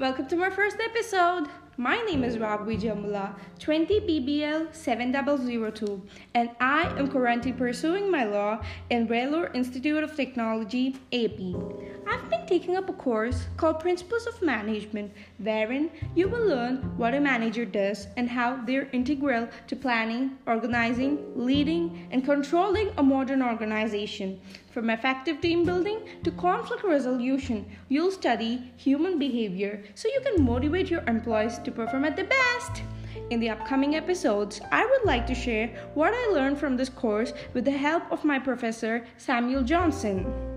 Welcome to my first episode. My name is Raghavi Jamula, 20 PBL 7002, and I am currently pursuing my law in Vellore Institute of Technology, AP. I've taking up a course called Principles of Management, wherein you will learn what a manager does and how they're integral to planning, organizing, leading, and controlling a modern organization. From effective team building to conflict resolution, you'll study human behavior so you can motivate your employees to perform at the best. In the upcoming episodes, I would like to share what I learned from this course with the help of my professor Samuel Johnson.